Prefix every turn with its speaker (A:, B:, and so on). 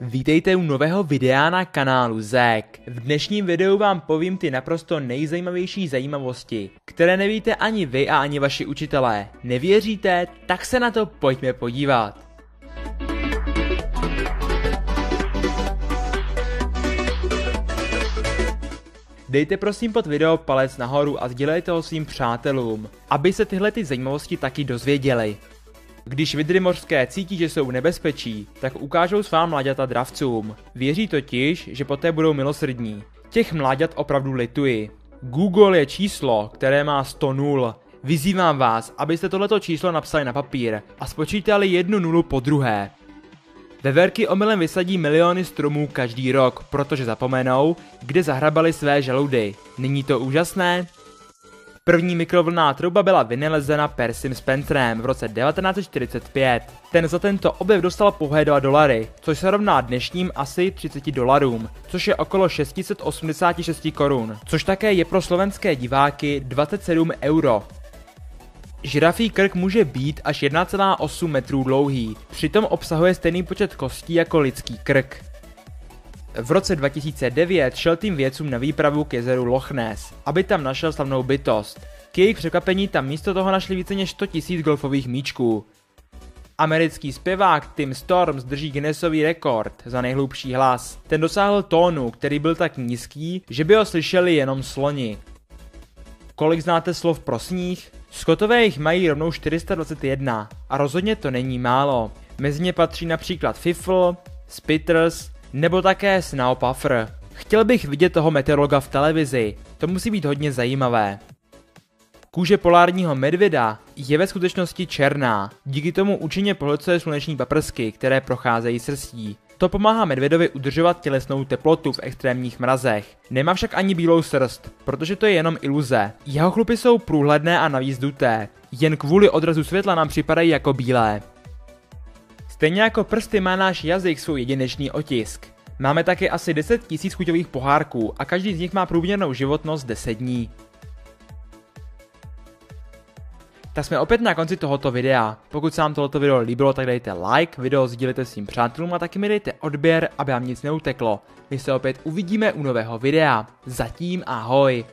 A: Vítejte u nového videa na kanálu Zek. V dnešním videu vám povím ty naprosto nejzajímavější zajímavosti, které nevíte ani vy a ani vaši učitelé. Nevěříte? Tak se na to pojďme podívat. Dejte prosím pod video palec nahoru a sdělejte ho svým přátelům, aby se tyhle ty zajímavosti taky dozvěděli. Když vidry mořské cítí, že jsou nebezpečí, tak ukážou svá mláďata dravcům. Věří totiž, že poté budou milosrdní. Těch mláďat opravdu lituji. Google je číslo, které má 100 nul. Vyzývám vás, abyste tohleto číslo napsali na papír a spočítali jednu nulu po druhé. Veverky omylem vysadí miliony stromů každý rok, protože zapomenou, kde zahrabali své žaludy. Není to úžasné? První mikrovlnná trouba byla vynalezena Persim Spencerem v roce 1945. Ten za tento objev dostal pouhé 2 dolary, což se rovná dnešním asi 30 dolarům, což je okolo 686 korun, což také je pro slovenské diváky 27 euro. Žirafí krk může být až 1,8 metrů dlouhý, přitom obsahuje stejný počet kostí jako lidský krk. V roce 2009 šel tým vědcům na výpravu k jezeru Loch Ness, aby tam našel slavnou bytost. K jejich překvapení tam místo toho našli více než 100 000 golfových míčků. Americký zpěvák Tim Storms drží Guinnessový rekord za nejhlubší hlas. Ten dosáhl tónu, který byl tak nízký, že by ho slyšeli jenom sloni. Kolik znáte slov pro sníh? Skotové jich mají rovnou 421 a rozhodně to není málo. Mezi ně patří například Fifl, Spitters nebo také Snowpuffer. Chtěl bych vidět toho meteorologa v televizi, to musí být hodně zajímavé. Kůže polárního medvěda je ve skutečnosti černá, díky tomu účinně pohlcuje sluneční paprsky, které procházejí srstí. To pomáhá medvědovi udržovat tělesnou teplotu v extrémních mrazech. Nemá však ani bílou srst, protože to je jenom iluze. Jeho chlupy jsou průhledné a navíc duté. Jen kvůli odrazu světla nám připadají jako bílé. Stejně jako prsty má náš jazyk svůj jedinečný otisk. Máme taky asi 10 000 chuťových pohárků a každý z nich má průměrnou životnost 10 dní. Tak jsme opět na konci tohoto videa. Pokud se vám tohoto video líbilo, tak dejte like, video sdílejte svým přátelům a taky mi dejte odběr, aby vám nic neuteklo. My se opět uvidíme u nového videa. Zatím ahoj.